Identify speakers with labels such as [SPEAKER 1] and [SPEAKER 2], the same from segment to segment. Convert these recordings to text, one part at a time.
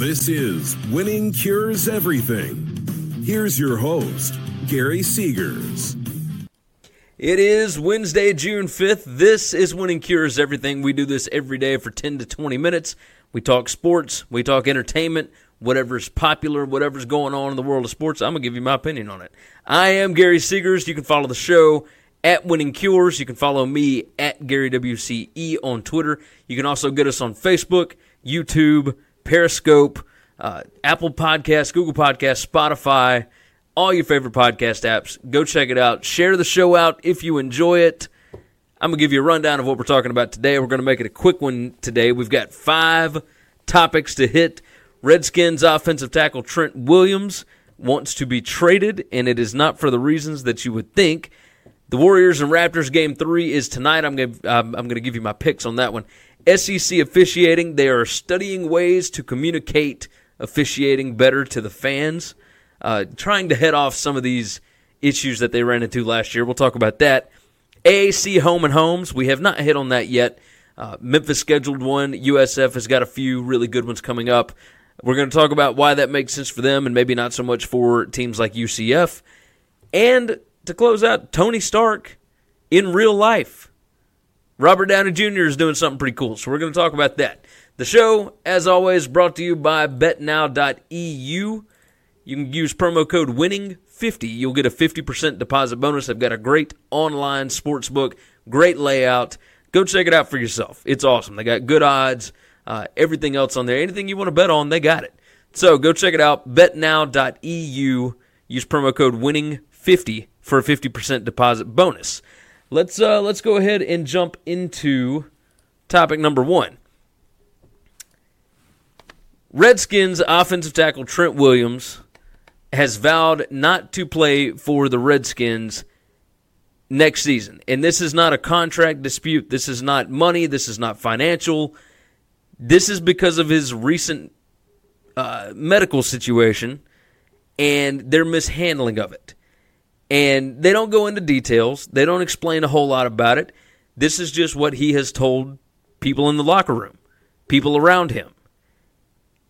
[SPEAKER 1] This is Winning Cures Everything. Here's your host, Gary Seegers.
[SPEAKER 2] It is Wednesday, June 5th. This is Winning Cures Everything. We do this every day for 10 to 20 minutes. We talk sports, we talk entertainment, whatever's popular, whatever's going on in the world of sports. I'm going to give you my opinion on it. I am Gary Seegers. You can follow the show at Winning Cures. You can follow me at Gary WCE on Twitter. You can also get us on Facebook, YouTube, Periscope, uh, Apple Podcasts, Google Podcasts, Spotify, all your favorite podcast apps. Go check it out. Share the show out if you enjoy it. I'm going to give you a rundown of what we're talking about today. We're going to make it a quick one today. We've got five topics to hit. Redskins offensive tackle Trent Williams wants to be traded, and it is not for the reasons that you would think. The Warriors and Raptors game three is tonight. I'm going to, I'm going to give you my picks on that one. SEC officiating, they are studying ways to communicate officiating better to the fans, uh, trying to head off some of these issues that they ran into last year. We'll talk about that. AAC home and homes, we have not hit on that yet. Uh, Memphis scheduled one. USF has got a few really good ones coming up. We're going to talk about why that makes sense for them and maybe not so much for teams like UCF. And to close out, Tony Stark in real life. Robert Downey Jr. is doing something pretty cool, so we're going to talk about that. The show, as always, brought to you by betnow.eu. You can use promo code WINNING50. You'll get a 50% deposit bonus. I've got a great online sports book, great layout. Go check it out for yourself. It's awesome. They got good odds, uh, everything else on there. Anything you want to bet on, they got it. So go check it out, betnow.eu. Use promo code WINNING50 for a 50% deposit bonus. Let's uh, let's go ahead and jump into topic number one. Redskins offensive tackle Trent Williams has vowed not to play for the Redskins next season. And this is not a contract dispute. This is not money. This is not financial. This is because of his recent uh, medical situation and their mishandling of it. And they don't go into details, they don't explain a whole lot about it. This is just what he has told people in the locker room, people around him.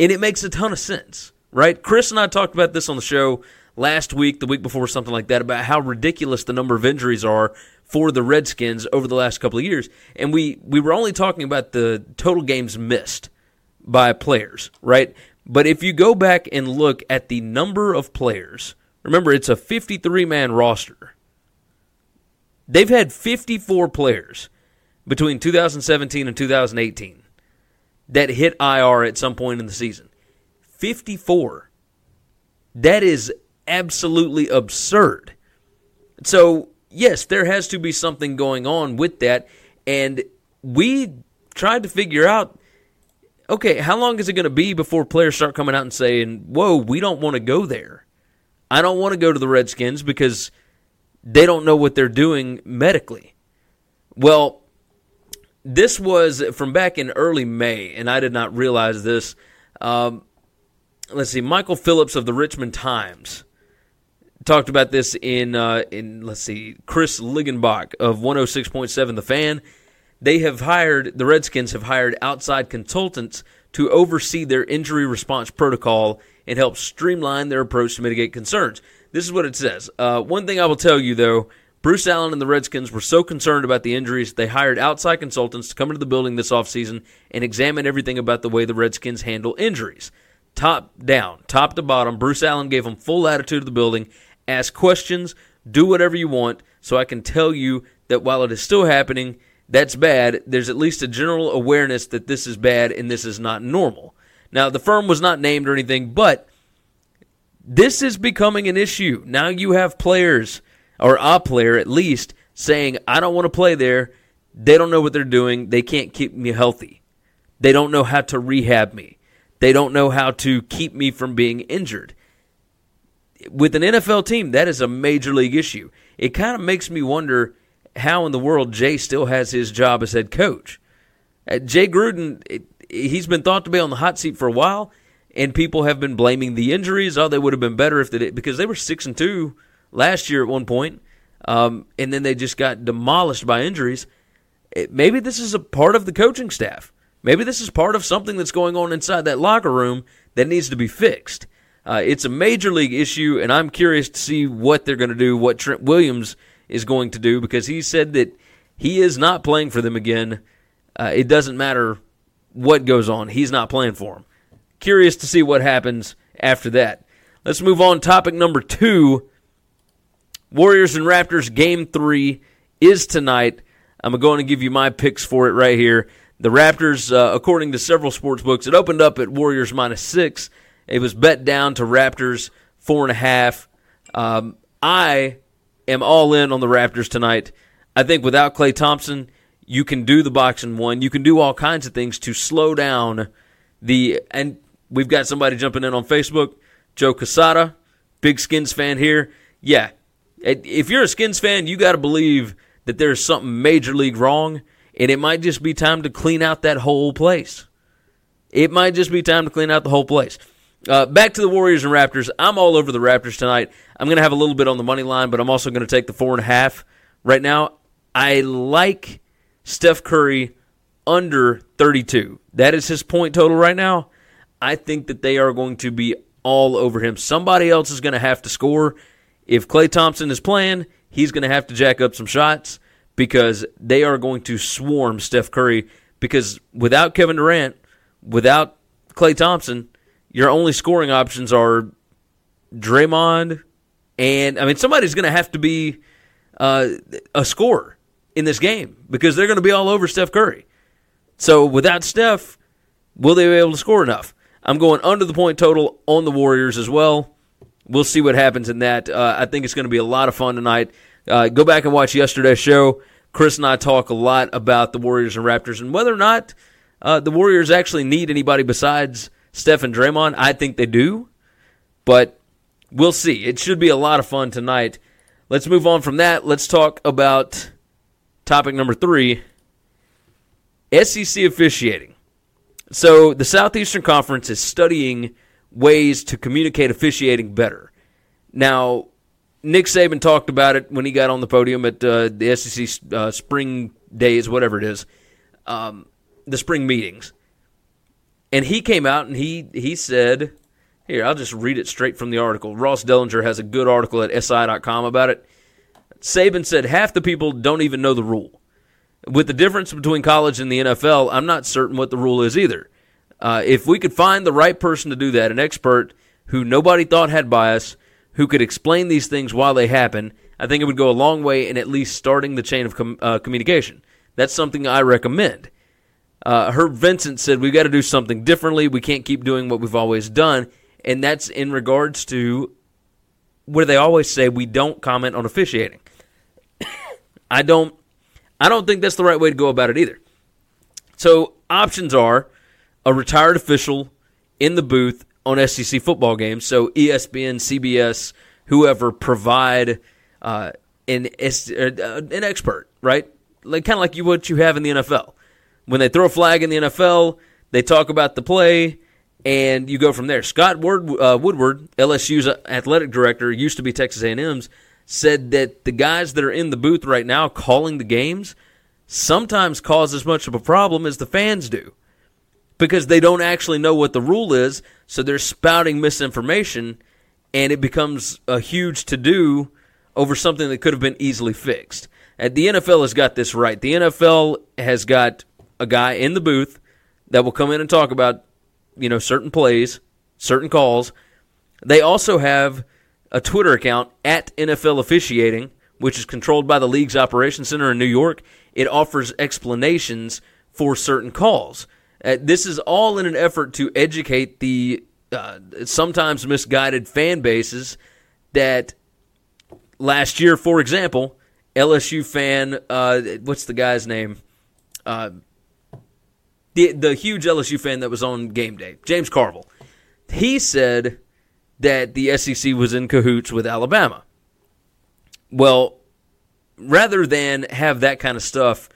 [SPEAKER 2] And it makes a ton of sense, right? Chris and I talked about this on the show last week, the week before, something like that, about how ridiculous the number of injuries are for the Redskins over the last couple of years. And we, we were only talking about the total games missed by players, right? But if you go back and look at the number of players, remember it's a 53 man roster. They've had 54 players between 2017 and 2018 that hit IR at some point in the season. 54. That is absolutely absurd. So, yes, there has to be something going on with that. And we tried to figure out okay, how long is it going to be before players start coming out and saying, whoa, we don't want to go there? I don't want to go to the Redskins because they don't know what they're doing medically. Well, this was from back in early May, and I did not realize this. Um, let's see, Michael Phillips of the Richmond Times talked about this in uh, in let's see, Chris Lingebach of 106.7 The Fan. They have hired the Redskins have hired outside consultants to oversee their injury response protocol and help streamline their approach to mitigate concerns. This is what it says. Uh, one thing I will tell you though. Bruce Allen and the Redskins were so concerned about the injuries, they hired outside consultants to come into the building this offseason and examine everything about the way the Redskins handle injuries. Top down, top to bottom, Bruce Allen gave them full latitude of the building ask questions, do whatever you want, so I can tell you that while it is still happening, that's bad. There's at least a general awareness that this is bad and this is not normal. Now, the firm was not named or anything, but this is becoming an issue. Now you have players, or a player at least, saying, I don't want to play there. They don't know what they're doing. They can't keep me healthy. They don't know how to rehab me. They don't know how to keep me from being injured. With an NFL team, that is a major league issue. It kind of makes me wonder how in the world Jay still has his job as head coach. Uh, Jay Gruden, he's been thought to be on the hot seat for a while, and people have been blaming the injuries. Oh, they would have been better if they did because they were six and two last year at one point, um, and then they just got demolished by injuries. It, maybe this is a part of the coaching staff. Maybe this is part of something that's going on inside that locker room that needs to be fixed. Uh, it's a major league issue, and I'm curious to see what they're going to do, what Trent Williams is going to do, because he said that he is not playing for them again. Uh, it doesn't matter what goes on, he's not playing for them. Curious to see what happens after that. Let's move on. Topic number two Warriors and Raptors game three is tonight. I'm going to give you my picks for it right here. The Raptors, uh, according to several sports books, it opened up at Warriors minus six. It was bet down to Raptors four and a half. Um, I am all in on the Raptors tonight. I think without Klay Thompson, you can do the boxing one. You can do all kinds of things to slow down the. And we've got somebody jumping in on Facebook, Joe Casada, big Skins fan here. Yeah, if you're a Skins fan, you got to believe that there's something major league wrong and it might just be time to clean out that whole place. It might just be time to clean out the whole place. Uh, back to the Warriors and Raptors. I'm all over the Raptors tonight. I'm going to have a little bit on the money line, but I'm also going to take the four and a half right now. I like Steph Curry under 32. That is his point total right now. I think that they are going to be all over him. Somebody else is going to have to score. If Klay Thompson is playing, he's going to have to jack up some shots because they are going to swarm Steph Curry. Because without Kevin Durant, without Klay Thompson, your only scoring options are Draymond, and I mean somebody's going to have to be uh, a scorer in this game because they're going to be all over Steph Curry. So without Steph, will they be able to score enough? I'm going under the point total on the Warriors as well. We'll see what happens in that. Uh, I think it's going to be a lot of fun tonight. Uh, go back and watch yesterday's show. Chris and I talk a lot about the Warriors and Raptors and whether or not uh, the Warriors actually need anybody besides Steph and Draymond. I think they do, but we'll see. It should be a lot of fun tonight. Let's move on from that. Let's talk about topic number three SEC officiating. So, the Southeastern Conference is studying ways to communicate officiating better. Now, Nick Saban talked about it when he got on the podium at uh, the SEC uh, spring days, whatever it is, um, the spring meetings, and he came out and he he said, "Here, I'll just read it straight from the article." Ross Dellenger has a good article at SI.com about it. Saban said half the people don't even know the rule. With the difference between college and the NFL, I'm not certain what the rule is either. Uh, if we could find the right person to do that, an expert who nobody thought had bias who could explain these things while they happen, I think it would go a long way in at least starting the chain of com- uh, communication. That's something I recommend. Uh, Herb Vincent said we've got to do something differently. We can't keep doing what we've always done, and that's in regards to where they always say we don't comment on officiating. I don't. I don't think that's the right way to go about it either. So options are a retired official in the booth on SEC football games. So ESPN, CBS, whoever provide uh, an uh, an expert, right? Like kind of like you what you have in the NFL. When they throw a flag in the NFL, they talk about the play, and you go from there. Scott uh, Woodward, LSU's athletic director, used to be Texas A&M's, said that the guys that are in the booth right now calling the games sometimes cause as much of a problem as the fans do because they don't actually know what the rule is, so they're spouting misinformation, and it becomes a huge to do over something that could have been easily fixed. And the NFL has got this right. The NFL has got a guy in the booth that will come in and talk about, you know, certain plays, certain calls. They also have a Twitter account at NFL officiating, which is controlled by the league's operations center in New York. It offers explanations for certain calls. Uh, this is all in an effort to educate the uh, sometimes misguided fan bases that last year, for example, LSU fan. Uh, what's the guy's name? Uh, the the huge LSU fan that was on game day, James Carville. He said that the SEC was in cahoots with Alabama. Well, rather than have that kind of stuff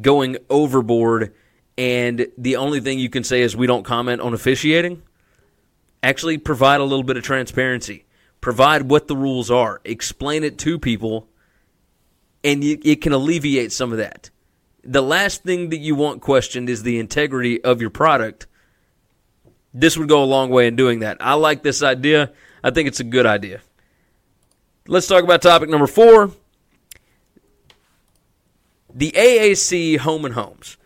[SPEAKER 2] going overboard and the only thing you can say is we don't comment on officiating, actually provide a little bit of transparency. Provide what the rules are. Explain it to people, and you, it can alleviate some of that. The last thing that you want questioned is the integrity of your product. This would go a long way in doing that. I like this idea. I think it's a good idea. Let's talk about topic number four the AAC home and homes.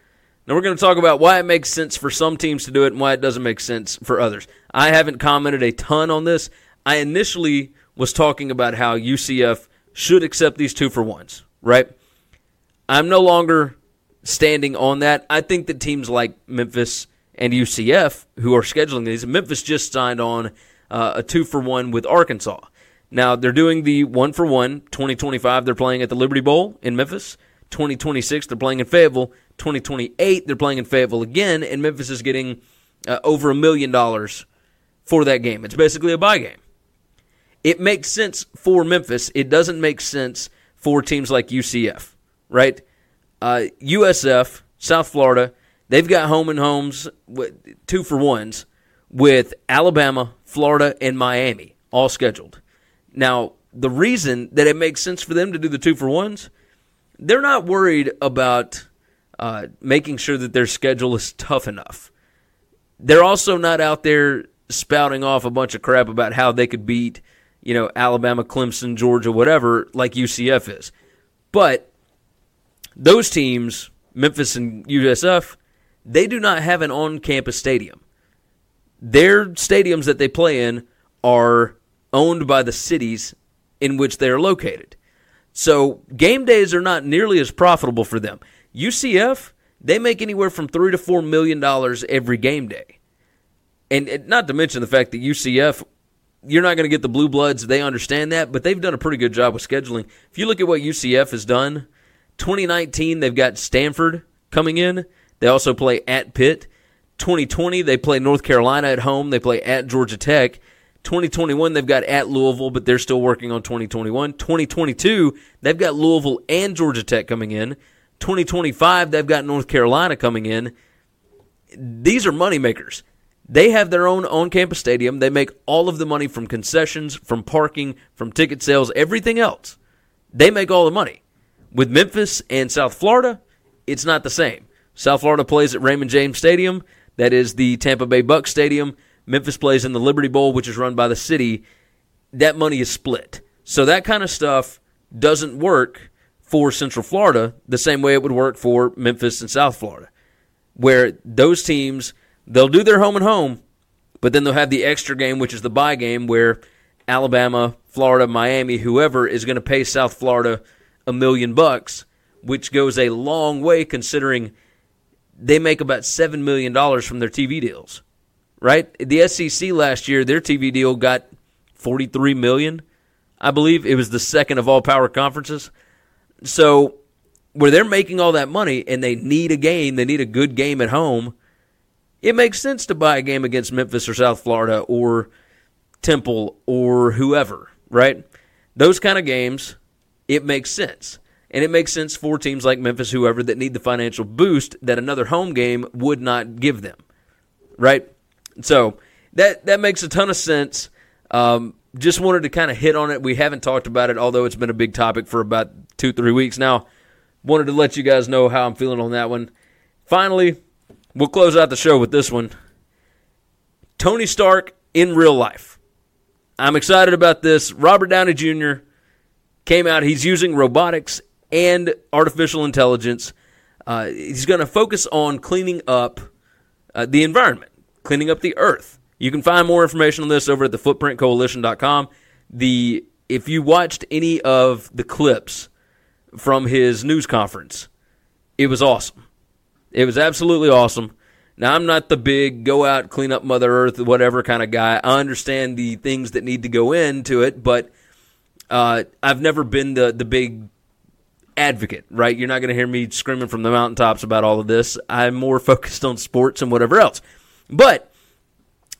[SPEAKER 2] Now, we're going to talk about why it makes sense for some teams to do it and why it doesn't make sense for others. I haven't commented a ton on this. I initially was talking about how UCF should accept these two for ones, right? I'm no longer standing on that. I think that teams like Memphis and UCF, who are scheduling these, Memphis just signed on uh, a two for one with Arkansas. Now, they're doing the one for one 2025. They're playing at the Liberty Bowl in Memphis. 2026, they're playing in Fayetteville. 2028, they're playing in Fayetteville again, and Memphis is getting uh, over a million dollars for that game. It's basically a buy game. It makes sense for Memphis. It doesn't make sense for teams like UCF, right? Uh, USF, South Florida, they've got home and homes, two for ones, with Alabama, Florida, and Miami all scheduled. Now, the reason that it makes sense for them to do the two for ones – they're not worried about uh, making sure that their schedule is tough enough. They're also not out there spouting off a bunch of crap about how they could beat, you know, Alabama, Clemson, Georgia, whatever, like UCF is. But those teams, Memphis and USF, they do not have an on campus stadium. Their stadiums that they play in are owned by the cities in which they are located. So game days are not nearly as profitable for them. UCF, they make anywhere from three to four million dollars every game day. And not to mention the fact that UCF, you're not going to get the blue bloods. They understand that, but they've done a pretty good job with scheduling. If you look at what UCF has done, 2019 they've got Stanford coming in. They also play at Pitt. 2020 they play North Carolina at home. They play at Georgia Tech. 2021, they've got at Louisville, but they're still working on 2021. 2022, they've got Louisville and Georgia Tech coming in. 2025, they've got North Carolina coming in. These are moneymakers. They have their own on campus stadium. They make all of the money from concessions, from parking, from ticket sales, everything else. They make all the money. With Memphis and South Florida, it's not the same. South Florida plays at Raymond James Stadium. That is the Tampa Bay Bucks Stadium. Memphis plays in the Liberty Bowl, which is run by the city, that money is split. So that kind of stuff doesn't work for Central Florida the same way it would work for Memphis and South Florida, where those teams, they'll do their home and home, but then they'll have the extra game, which is the buy game, where Alabama, Florida, Miami, whoever is going to pay South Florida a million bucks, which goes a long way considering they make about $7 million from their TV deals right? The SEC last year, their TV deal got 43 million. I believe it was the second of all power conferences. So where they're making all that money and they need a game, they need a good game at home. It makes sense to buy a game against Memphis or South Florida or Temple or whoever, right? Those kind of games, it makes sense. And it makes sense for teams like Memphis, whoever, that need the financial boost that another home game would not give them, right? So that that makes a ton of sense. Um, just wanted to kind of hit on it. We haven't talked about it, although it's been a big topic for about two, three weeks now. Wanted to let you guys know how I'm feeling on that one. Finally, we'll close out the show with this one. Tony Stark in real life. I'm excited about this. Robert Downey Jr. came out. He's using robotics and artificial intelligence. Uh, he's going to focus on cleaning up uh, the environment cleaning up the earth. You can find more information on this over at thefootprintcoalition.com. The if you watched any of the clips from his news conference, it was awesome. It was absolutely awesome. Now I'm not the big go out clean up Mother Earth whatever kind of guy. I understand the things that need to go into it, but uh, I've never been the the big advocate, right? You're not going to hear me screaming from the mountaintops about all of this. I'm more focused on sports and whatever else. But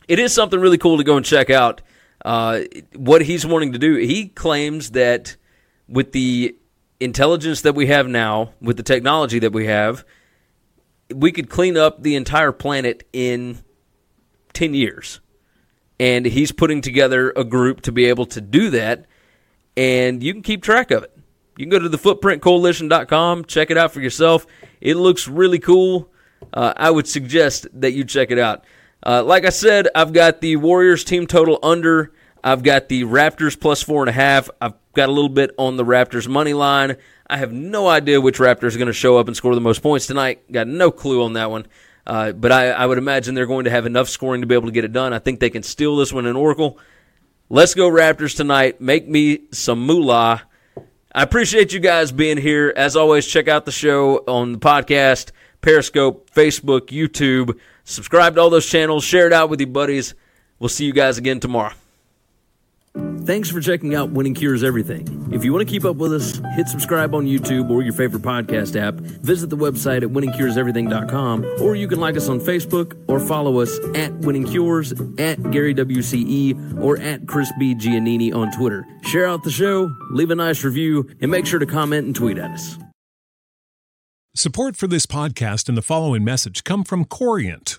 [SPEAKER 2] it is something really cool to go and check out uh, what he's wanting to do. He claims that with the intelligence that we have now, with the technology that we have, we could clean up the entire planet in 10 years. And he's putting together a group to be able to do that, and you can keep track of it. You can go to the footprintcoalition.com, check it out for yourself. It looks really cool. Uh, I would suggest that you check it out. Uh, like I said, I've got the Warriors team total under. I've got the Raptors plus four and a half. I've got a little bit on the Raptors money line. I have no idea which Raptors are going to show up and score the most points tonight. Got no clue on that one. Uh, but I, I would imagine they're going to have enough scoring to be able to get it done. I think they can steal this one in Oracle. Let's go Raptors tonight. Make me some moolah. I appreciate you guys being here. As always, check out the show on the podcast, Periscope, Facebook, YouTube. Subscribe to all those channels. Share it out with your buddies. We'll see you guys again tomorrow. Thanks for checking out Winning Cures Everything. If you want to keep up with us, hit subscribe on YouTube or your favorite podcast app. Visit the website at winningcureseverything.com, or you can like us on Facebook or follow us at Winning Cures, at Gary WCE, or at Chris B. Giannini on Twitter. Share out the show, leave a nice review, and make sure to comment and tweet at us.
[SPEAKER 3] Support for this podcast and the following message come from Corient.